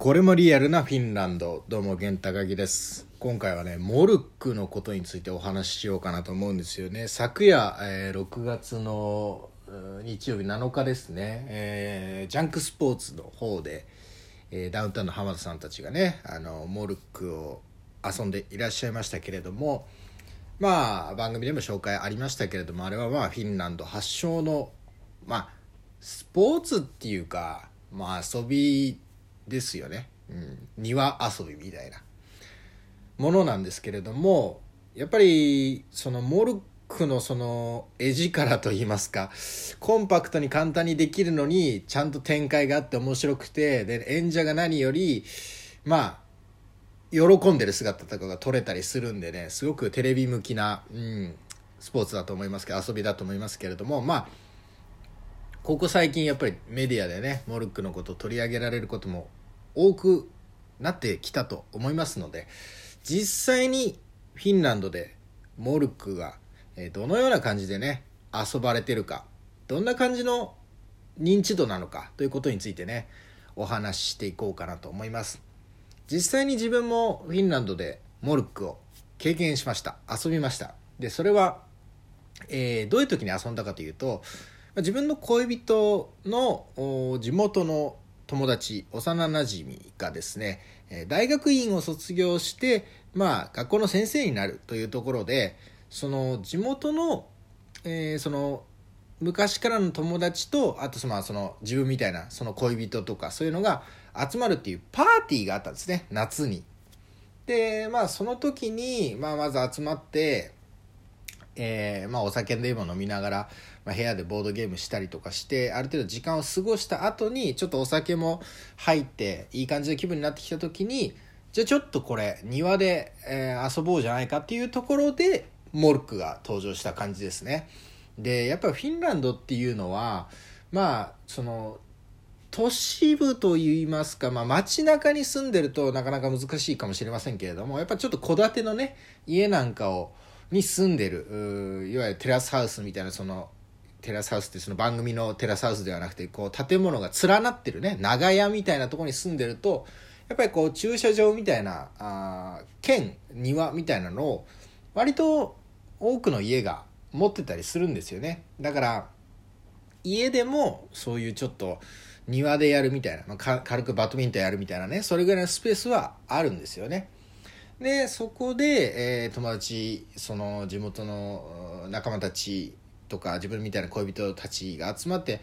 これもリアルなフィンランド。どうも源高木です。今回はねモルックのことについてお話ししようかなと思うんですよね。昨夜、えー、6月の日曜日7日ですね、えー、ジャンクスポーツの方で、えー、ダウンタウンの浜田さんたちがねあのモルックを遊んでいらっしゃいましたけれどもまあ番組でも紹介ありましたけれどもあれはまあフィンランド発祥のまあスポーツっていうかまあ遊びですよね、うん、庭遊びみたいな。ものなんですけれどもやっぱりそのモルックのその絵力といいますかコンパクトに簡単にできるのにちゃんと展開があって面白くてで演者が何よりまあ喜んでる姿とかが撮れたりするんでねすごくテレビ向きな、うん、スポーツだと思いますけど遊びだと思いますけれどもまあここ最近やっぱりメディアでねモルックのことを取り上げられることも多くなってきたと思いますので実際にフィンランドでモルックがどのような感じでね遊ばれてるかどんな感じの認知度なのかということについてねお話ししていこうかなと思います。実際に自分もフィンランドでモルックを経験しました。遊びました。でそれは、えー、どういう時に遊んだかというと自分の恋人の地元の友達幼なじみがですね大学院を卒業してまあ学校の先生になるというところでその地元の、えー、その昔からの友達とあとそのその自分みたいなその恋人とかそういうのが集まるっていうパーティーがあったんですね夏に。でまあその時に、まあ、まず集まってえー、まあ、お酒でも飲みながら、まあ、部屋でボードゲームしたりとかしてある程度時間を過ごした後にちょっとお酒も入っていい感じの気分になってきた時にじゃあちょっとこれ庭で、えー、遊ぼうじゃないかっていうところでモルックが登場した感じですね。でやっぱフィンランドっていうのはまあその都市部といいますか、まあ、街中に住んでるとなかなか難しいかもしれませんけれどもやっぱちょっと戸建てのね家なんかをに住んでるいわゆるテラスハウスみたいなそのテラスハウスってその番組のテラスハウスではなくてこう建物が連なってるね長屋みたいなとこに住んでるとやっぱりこう駐車場みたいなあ兼庭みたいなのを割と多くの家が持ってたりするんですよね。だから家でもそういうちょっと庭でやるみたいな、まあ、軽くバドミントンやるみたいなねそれぐらいのスペースはあるんですよね。でそこで、えー、友達その地元の仲間たちとか自分みたいな恋人たちが集まって、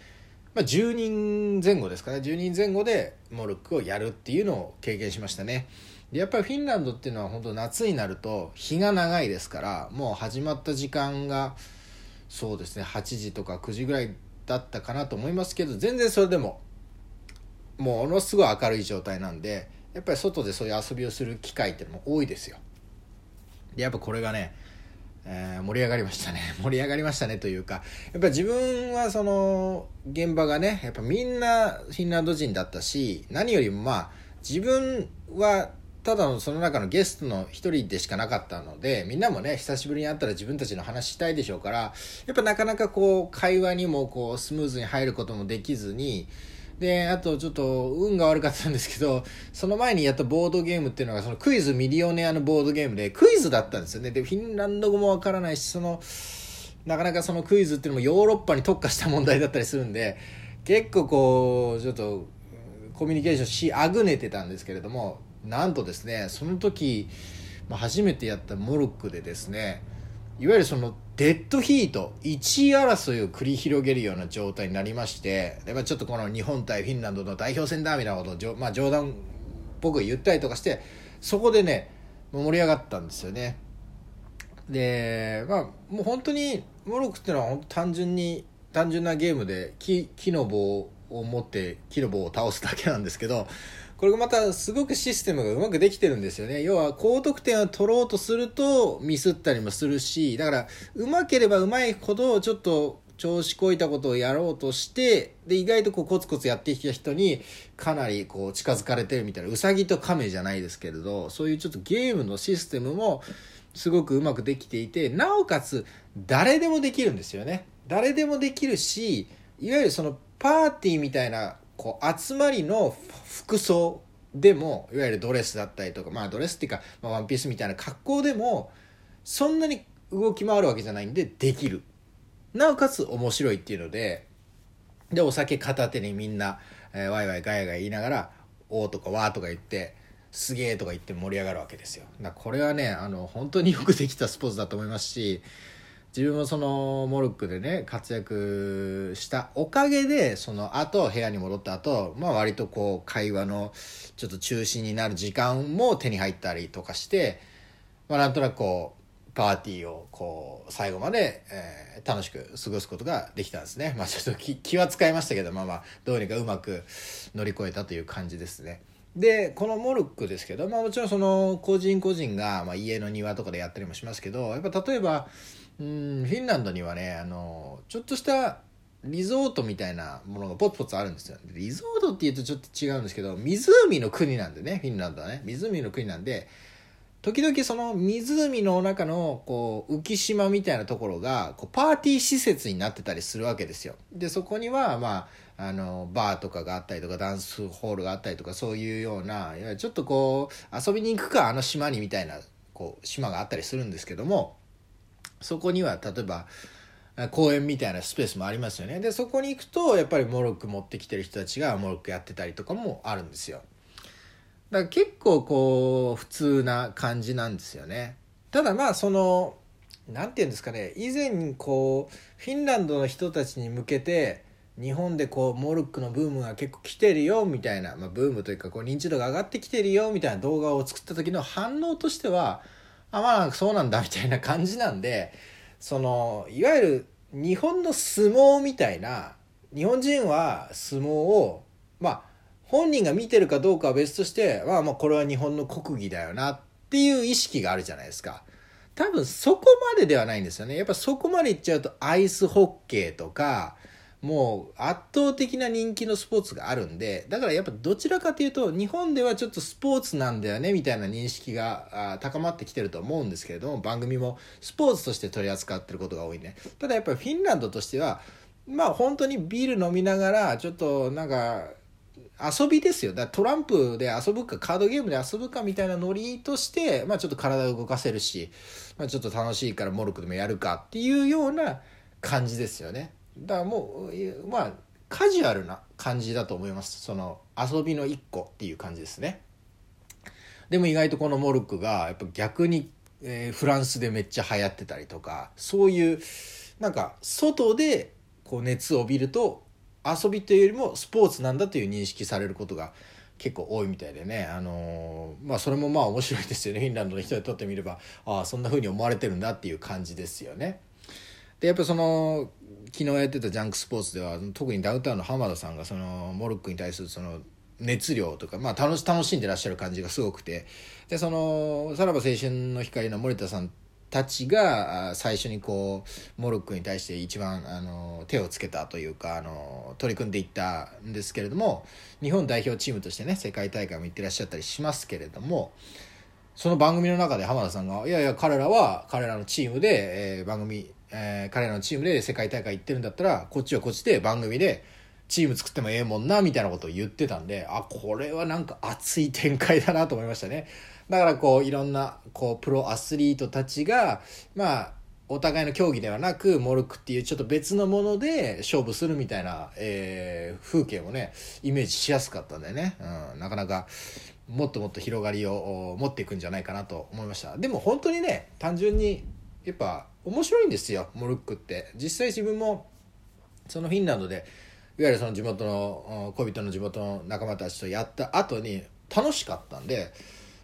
まあ、10人前後ですかね。10人前後でモルックをやるっていうのを経験しましたね。でやっぱりフィンランドっていうのは本当夏になると日が長いですからもう始まった時間がそうですね8時とか9時ぐらいだったかなと思いますけど全然それでもものすごい明るい状態なんでやっぱり外でそういう遊びをする機会ってのも多いですよ。でやっぱこれがね、えー、盛り上がりましたね。盛り上がりましたねというかやっぱ自分はその現場がねやっぱみんなフィンランド人だったし何よりもまあ自分はただのその中のゲストの一人でしかなかったのでみんなもね久しぶりに会ったら自分たちの話したいでしょうからやっぱなかなかこう会話にもこうスムーズに入ることもできずにで、あとちょっと運が悪かったんですけど、その前にやったボードゲームっていうのが、そのクイズミリオネアのボードゲームで、クイズだったんですよね。で、フィンランド語もわからないし、その、なかなかそのクイズっていうのもヨーロッパに特化した問題だったりするんで、結構こう、ちょっと、コミュニケーションしあぐねてたんですけれども、なんとですね、その時、ま、初めてやったモルックでですね、いわゆるそのデッドヒート1位争いを繰り広げるような状態になりましてで、まあ、ちょっとこの日本対フィンランドの代表戦だみたいなことを、まあ、冗談っぽく言ったりとかしてそこでね盛り上がったんですよね。でまあもう本当にモロクっていうのは本当単純に単純なゲームで木木の棒を持って木の棒を倒すだけなんですけどこれがまたすごくシステムがうまくできてるんですよね。要は高得点を取ろうとするとミスったりもするし、だからうまければうまいほどちょっと調子こいたことをやろうとして、で、意外とこうコツコツやってきた人にかなりこう近づかれてるみたいな、うさぎと亀じゃないですけれど、そういうちょっとゲームのシステムもすごくうまくできていて、なおかつ誰でもできるんですよね。誰でもできるし、いわゆるそのパーティーみたいなこう集まりの服装でもいわゆるドレスだったりとかまあドレスっていうか、まあ、ワンピースみたいな格好でもそんなに動き回るわけじゃないんでできる。なおかつ面白いっていうのででお酒片手にみんな、えー、ワイワイガヤガヤ言いながら「お」とか「わ」とか言って「すげえ」とか言って盛り上がるわけですよ。だこれはねあの本当によくできたスポーツだと思いますし自分もそのモルックでね活躍したおかげでその後部屋に戻った後、まあ割とこう会話のちょっと中心になる時間も手に入ったりとかして、まあ、なんとなくこうパーティーをこう最後まで、えー、楽しく過ごすことができたんですねまあちょっと気は使いましたけどまあまあどうにかうまく乗り越えたという感じですね。でこのモルックですけど、まあ、もちろんその個人個人が、まあ、家の庭とかでやったりもしますけどやっぱ例えばうんフィンランドにはねあのちょっとしたリゾートみたいなものがポツポツあるんですよ。リゾートっていうとちょっと違うんですけど湖の国なんでねフィンランドはね。湖の国なんで時々その湖の中のこう浮島みたいなところがこうパーティー施設になってたりするわけですよ。でそこにはまああのバーとかがあったりとかダンスホールがあったりとかそういうようないちょっとこう遊びに行くかあの島にみたいなこう島があったりするんですけどもそこには例えば公園みたいなスペースもありますよね。でそこに行くとやっぱりモロック持ってきてる人たちがモロックやってたりとかもあるんですよ。だから結構こう普通な感じなんですよね。ただまあその何て言うんですかね。以前こうフィンランドの人たちに向けて日本でこうモルックのブームが結構来てるよみたいな、まあ、ブームというかこう認知度が上がってきてるよみたいな動画を作った時の反応としてはあまあそうなんだみたいな感じなんでそのいわゆる日本の相撲みたいな日本人は相撲をまあ本人が見てるかどうかは別としてまあまあこれは日本の国技だよなっていう意識があるじゃないですか。多分そこまでではないんですよね。やっぱそこまでいっちゃうとアイスホッケーとかもう圧倒的な人気のスポーツがあるんでだからやっぱどちらかというと日本ではちょっとスポーツなんだよねみたいな認識が高まってきてると思うんですけれども番組もスポーツとして取り扱ってることが多いねただやっぱりフィンランドとしてはまあ本当にビール飲みながらちょっとなんか遊びですよだトランプで遊ぶかカードゲームで遊ぶかみたいなノリとして、まあ、ちょっと体を動かせるし、まあ、ちょっと楽しいからモルクでもやるかっていうような感じですよね。だからもうまあカジュアルな感じだと思います。その遊びの一個っていう感じですね。でも意外とこのモルックがやっぱ逆に、えー、フランスでめっちゃ流行ってたりとかそういうなんか外でこう熱を帯びると遊びというよりもスポーツなんだという認識されることが結構多いみたいでね、あのー、まあそれもまあ面白いですよね。フィンランドの人にとってみればああそんな風に思われてるんだっていう感じですよね。でやっぱその昨日やってたジャンクスポーツでは特にダウンタウンの浜田さんがそのモルックに対するその熱量とか、まあ、楽し楽しんでらっしゃる感じがすごくてでそのさらば青春の光の森田さんたちが最初にこうモルックに対して一番あの手をつけたというかあの取り組んでいったんですけれども日本代表チームとしてね世界大会も行ってらっしゃったりしますけれどもその番組の中で浜田さんが「いやいや彼らは彼らのチームで、えー、番組えー、彼らのチームで世界大会行ってるんだったらこっちはこっちで番組でチーム作ってもええもんなみたいなことを言ってたんであこれはなんか熱い展開だなと思いましたね。だからこういろんなこうプロアスリートたちがまあお互いの競技ではなくモルクっていうちょっと別のもので勝負するみたいな、えー、風景もねイメージしやすかったんでね、うん、なかなかもっともっと広がりを持っていくんじゃないかなと思いました。でも本当にね単純にやっぱ面白いんですよモルックって。実際自分もそのフィンランドでいわゆるその地元の恋人の地元の仲間たちとやった後に楽しかったんで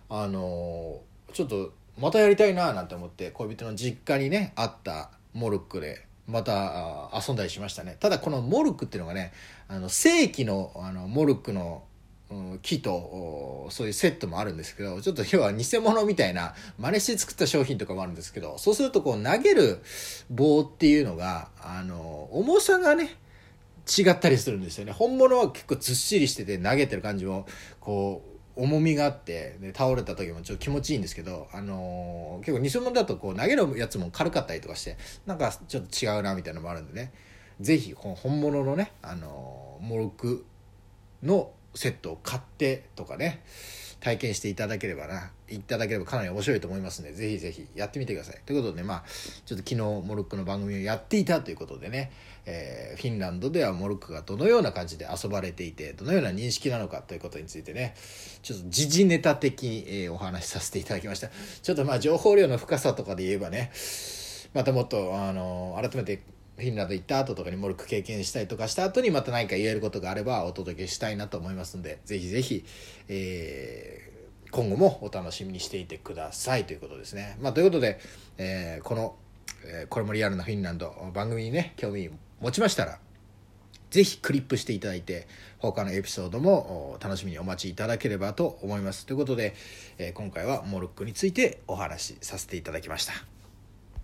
あのちょっとまたやりたいななんて思って恋人の実家にねあったモルックでまた遊んだりしましたね。ただこのモルックっていうのがねあの正規のあのモルックの木とそういうセットもあるんですけどちょっと要は偽物みたいな真似して作った商品とかもあるんですけどそうするとこう投げる棒っていうのがあの重さがね違ったりするんですよね。本物は結構ずっしりしてて投げてる感じもこう重みがあってで倒れた時もちょっと気持ちいいんですけど、あのー、結構偽物だとこう投げるやつも軽かったりとかしてなんかちょっと違うなみたいなのもあるんでね。是非本物のね、あのー、モルクのセットを買ってとかね体験していただければな。いただければかなり面白いと思いますのでぜひぜひやってみてください。ということでまあちょっと昨日モルックの番組をやっていたということでね、えー、フィンランドではモルックがどのような感じで遊ばれていてどのような認識なのかということについてねちょっと時事ネタ的に、えー、お話しさせていただきました。ちょっとまあ情報量の深さとかで言えばねまたもっとあの改めてフィンランド行った後とかにモルック経験したりとかした後にまた何か言えることがあればお届けしたいなと思いますのでぜひぜひ、えー、今後もお楽しみにしていてくださいということですね。まあ、ということで、えー、この、えー、これもリアルなフィンランド番組にね興味持ちましたらぜひクリップしていただいて他のエピソードも楽しみにお待ちいただければと思います。ということで、え今回はモルックについてお話しさせていただきました。